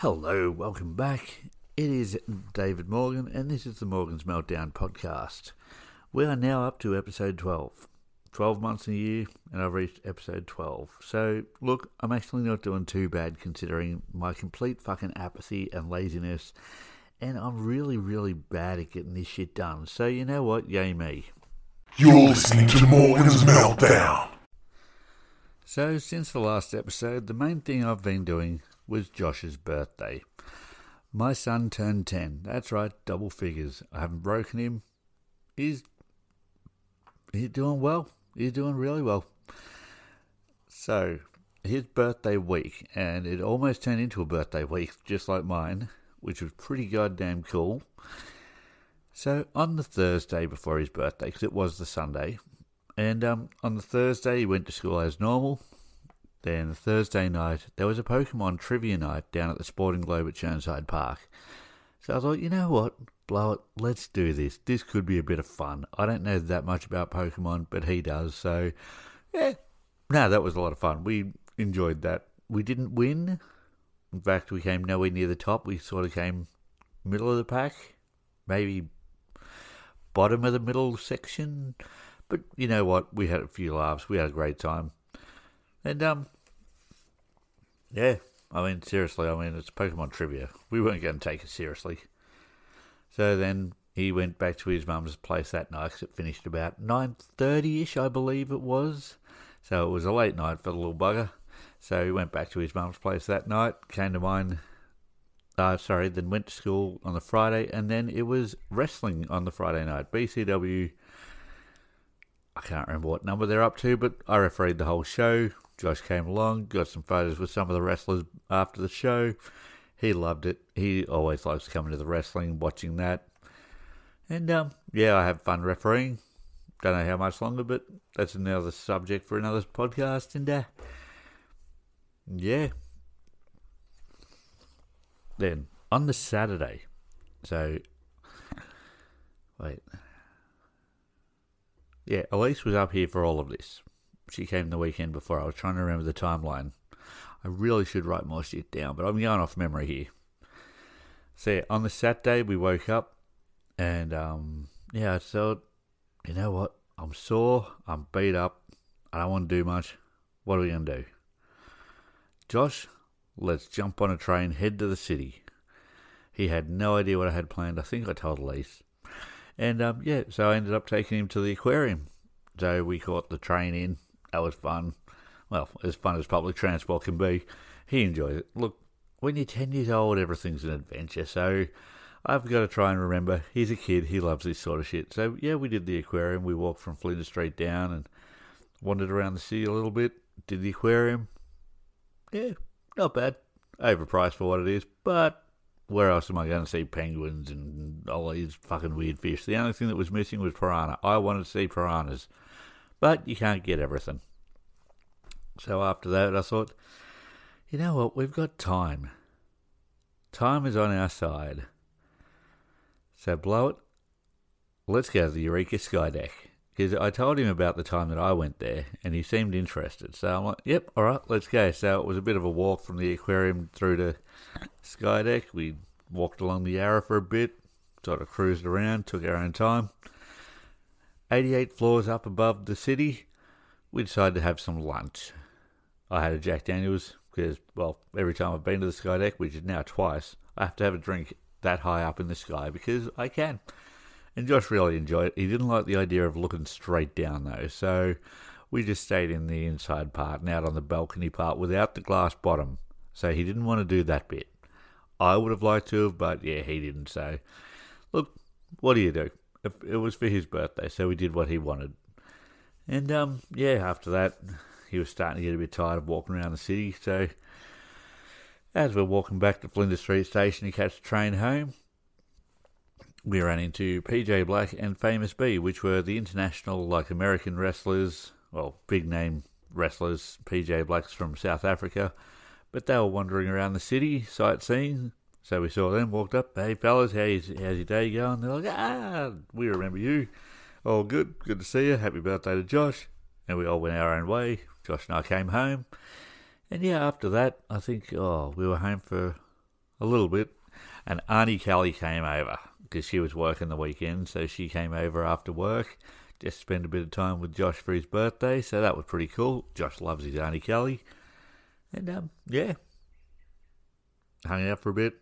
Hello, welcome back. It is David Morgan, and this is the Morgan's Meltdown podcast. We are now up to episode 12. 12 months in a year, and I've reached episode 12. So, look, I'm actually not doing too bad considering my complete fucking apathy and laziness, and I'm really, really bad at getting this shit done. So, you know what? Yay me. You're listening to Morgan's Meltdown. So, since the last episode, the main thing I've been doing was Josh's birthday. My son turned 10. That's right, double figures. I haven't broken him. He's he's doing well. He's doing really well. So, his birthday week, and it almost turned into a birthday week, just like mine, which was pretty goddamn cool. So, on the Thursday before his birthday, because it was the Sunday, and um, on the Thursday he went to school as normal, then Thursday night, there was a Pokemon trivia night down at the Sporting Globe at Chirnside Park. So I thought, you know what? Blow it. Let's do this. This could be a bit of fun. I don't know that much about Pokemon, but he does. So, yeah. No, that was a lot of fun. We enjoyed that. We didn't win. In fact, we came nowhere near the top. We sort of came middle of the pack. Maybe bottom of the middle section. But you know what? We had a few laughs. We had a great time. And um, yeah, I mean seriously, I mean it's Pokemon trivia. We weren't going to take it seriously. So then he went back to his mum's place that night because it finished about nine thirty ish, I believe it was. So it was a late night for the little bugger. So he went back to his mum's place that night. Came to mine. Uh, sorry, then went to school on the Friday, and then it was wrestling on the Friday night. BCW. I can't remember what number they're up to, but I refereed the whole show. Josh came along, got some photos with some of the wrestlers after the show. He loved it. He always likes coming to the wrestling, watching that. And um, yeah, I have fun refereeing. Don't know how much longer, but that's another subject for another podcast. And uh, yeah. Then on the Saturday, so wait, yeah, Elise was up here for all of this she came the weekend before. I was trying to remember the timeline. I really should write more shit down, but I'm going off memory here. So yeah, on the Saturday we woke up, and um, yeah, I thought, you know what? I'm sore. I'm beat up. I don't want to do much. What are we gonna do? Josh, let's jump on a train, head to the city. He had no idea what I had planned. I think I told Elise. And um, yeah, so I ended up taking him to the aquarium. So we caught the train in, that was fun. Well, as fun as public transport can be. He enjoys it. Look, when you're 10 years old, everything's an adventure. So I've got to try and remember he's a kid. He loves this sort of shit. So yeah, we did the aquarium. We walked from Flinders Street down and wandered around the city a little bit. Did the aquarium. Yeah, not bad. Overpriced for what it is, but where else am I going to see penguins and all these fucking weird fish? The only thing that was missing was piranha. I wanted to see piranhas. But you can't get everything. So after that, I thought, you know what? We've got time. Time is on our side. So blow it. Let's go to the Eureka Sky Deck. Because I told him about the time that I went there, and he seemed interested. So I'm like, yep, all right, let's go. So it was a bit of a walk from the aquarium through to Sky Deck. We walked along the Yarra for a bit, sort of cruised around, took our own time. 88 floors up above the city, we decided to have some lunch. I had a Jack Daniels because, well, every time I've been to the sky deck, which is now twice, I have to have a drink that high up in the sky because I can. And Josh really enjoyed it. He didn't like the idea of looking straight down though, so we just stayed in the inside part and out on the balcony part without the glass bottom. So he didn't want to do that bit. I would have liked to have, but yeah, he didn't. So, look, what do you do? It was for his birthday, so we did what he wanted. And um, yeah, after that, he was starting to get a bit tired of walking around the city. So as we're walking back to Flinders Street Station to catch the train home, we ran into PJ Black and Famous B, which were the international, like American wrestlers, well, big name wrestlers. PJ Black's from South Africa, but they were wandering around the city sightseeing, so we saw them, walked up, hey fellas, how's, how's your day going? They're like, ah, we remember you. Oh, good, good to see you. Happy birthday to Josh. And we all went our own way. Josh and I came home. And yeah, after that, I think, oh, we were home for, a little bit. And Auntie Kelly came over because she was working the weekend, so she came over after work just spend a bit of time with Josh for his birthday. So that was pretty cool. Josh loves his Auntie Kelly, and um, yeah, hung out for a bit.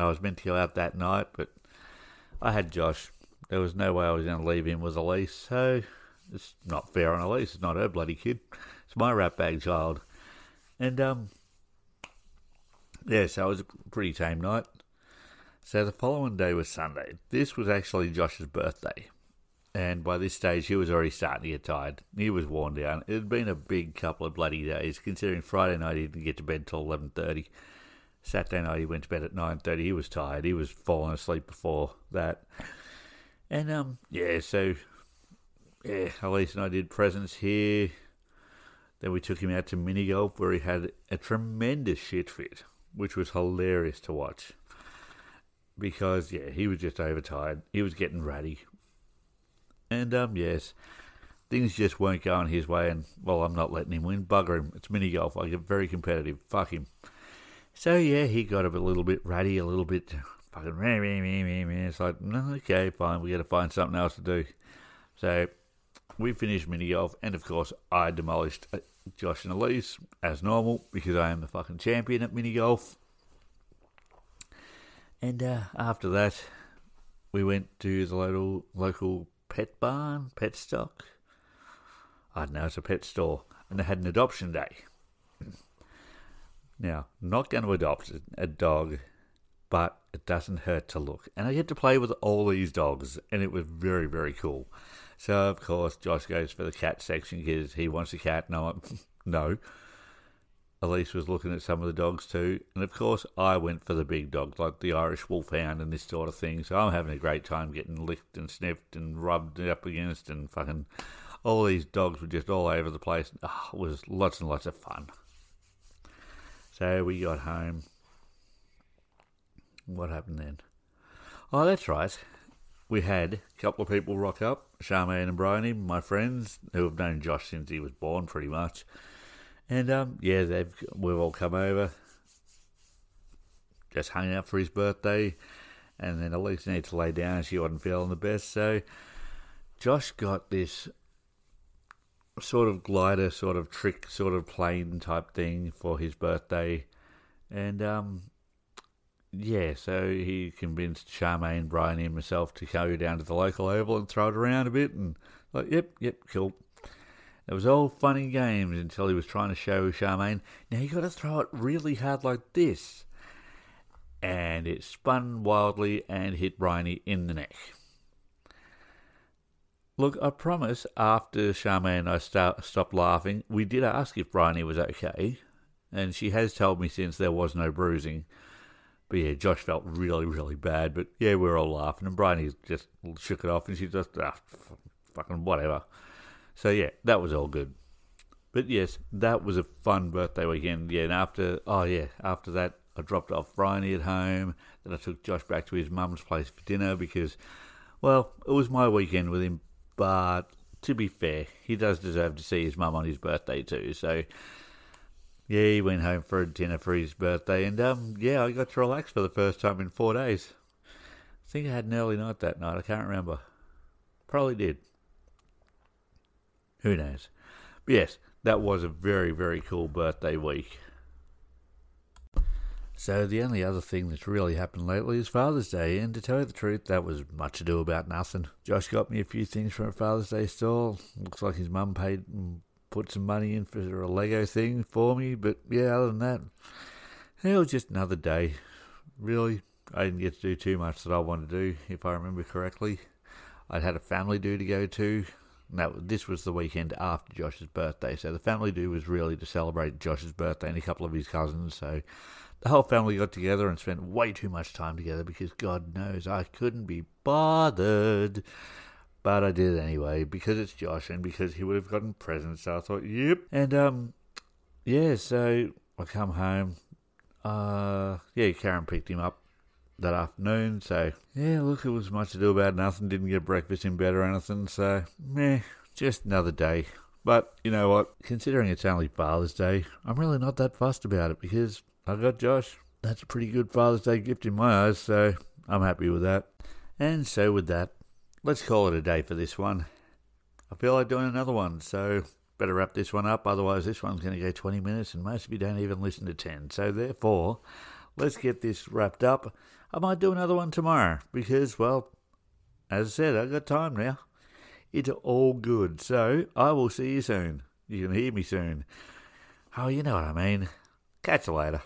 I was meant to go out that night, but I had Josh. There was no way I was going to leave him with Elise, so it's not fair on Elise. It's not her bloody kid. It's my rat bag child. And um, yeah, so it was a pretty tame night. So the following day was Sunday. This was actually Josh's birthday. And by this stage, he was already starting to get tired. He was worn down. It had been a big couple of bloody days, considering Friday night he didn't get to bed till 11.30. Saturday night he went to bed at 9.30. He was tired. He was falling asleep before that. And, um, yeah, so, yeah, Elise and I did presents here. Then we took him out to mini golf where he had a tremendous shit fit, which was hilarious to watch because yeah, he was just overtired. He was getting ratty, and um, yes, things just weren't going his way. And well, I'm not letting him win. Bugger him. It's mini golf. I get very competitive. Fuck him. So yeah, he got a little bit ratty, a little bit fucking. Meh, meh, meh, meh, meh. It's like okay, fine. We got to find something else to do. So we finished mini golf, and of course, I demolished uh, Josh and Elise as normal because I am the fucking champion at mini golf. And uh, after that, we went to the local local pet barn, pet stock. I don't know, it's a pet store, and they had an adoption day. Now, not going to adopt a dog, but it doesn't hurt to look. And I get to play with all these dogs, and it was very, very cool. So, of course, Josh goes for the cat section because he wants a cat. No, no. Elise was looking at some of the dogs too, and of course I went for the big dogs like the Irish Wolfhound and this sort of thing. So I'm having a great time getting licked and sniffed and rubbed up against, and fucking all these dogs were just all over the place. Oh, it was lots and lots of fun. So we got home. What happened then? Oh, that's right. We had a couple of people rock up, Charmaine and Bryony, my friends, who have known Josh since he was born, pretty much. And um, yeah, they've we've all come over, just hung out for his birthday, and then Elise needed to lay down. She wasn't feeling the best, so Josh got this sort of glider, sort of trick, sort of plane type thing for his birthday, and um, yeah, so he convinced Charmaine, Bryony, and myself to go down to the local oval and throw it around a bit, and like, yep, yep, cool. It was all fun and games until he was trying to show Charmaine, now you got to throw it really hard like this. And it spun wildly and hit Bryony in the neck. Look, I promise after Charmaine and I start, stopped laughing, we did ask if Bryony was okay. And she has told me since there was no bruising. But yeah, Josh felt really, really bad. But yeah, we were all laughing. And Bryony just shook it off and she just, ah, fucking whatever. So yeah, that was all good. But yes, that was a fun birthday weekend. Yeah, and after oh yeah, after that I dropped off Bryony at home. Then I took Josh back to his mum's place for dinner because, well, it was my weekend with him. But to be fair, he does deserve to see his mum on his birthday too. So yeah, he went home for a dinner for his birthday, and um, yeah, I got to relax for the first time in four days. I think I had an early night that night. I can't remember. Probably did. Who knows? But yes, that was a very, very cool birthday week. So the only other thing that's really happened lately is Father's Day, and to tell you the truth, that was much ado about nothing. Josh got me a few things from a Father's Day store. Looks like his mum paid and put some money in for a Lego thing for me, but yeah, other than that, it was just another day. Really, I didn't get to do too much that I wanted to do, if I remember correctly. I'd had a family do to go to, now, this was the weekend after Josh's birthday, so the family do was really to celebrate Josh's birthday and a couple of his cousins. So the whole family got together and spent way too much time together because God knows I couldn't be bothered. But I did anyway because it's Josh and because he would have gotten presents. So I thought, yep. And um, yeah. So I come home. Uh, yeah, Karen picked him up that afternoon. So, yeah, look, it was much to do about nothing. Didn't get breakfast in bed or anything. So, meh, just another day. But you know what? Considering it's only Father's Day, I'm really not that fussed about it because I got Josh. that's a pretty good Father's Day gift in my eyes, so I'm happy with that. And so, with that, let's call it a day for this one. I feel like doing another one, so better wrap this one up, otherwise, this one's going to go 20 minutes, and most of you don't even listen to 10. So, therefore, let's get this wrapped up. I might do another one tomorrow because, well, as I said, I've got time now. It's all good. So, I will see you soon. You can hear me soon. Oh, you know what I mean. Catch you later.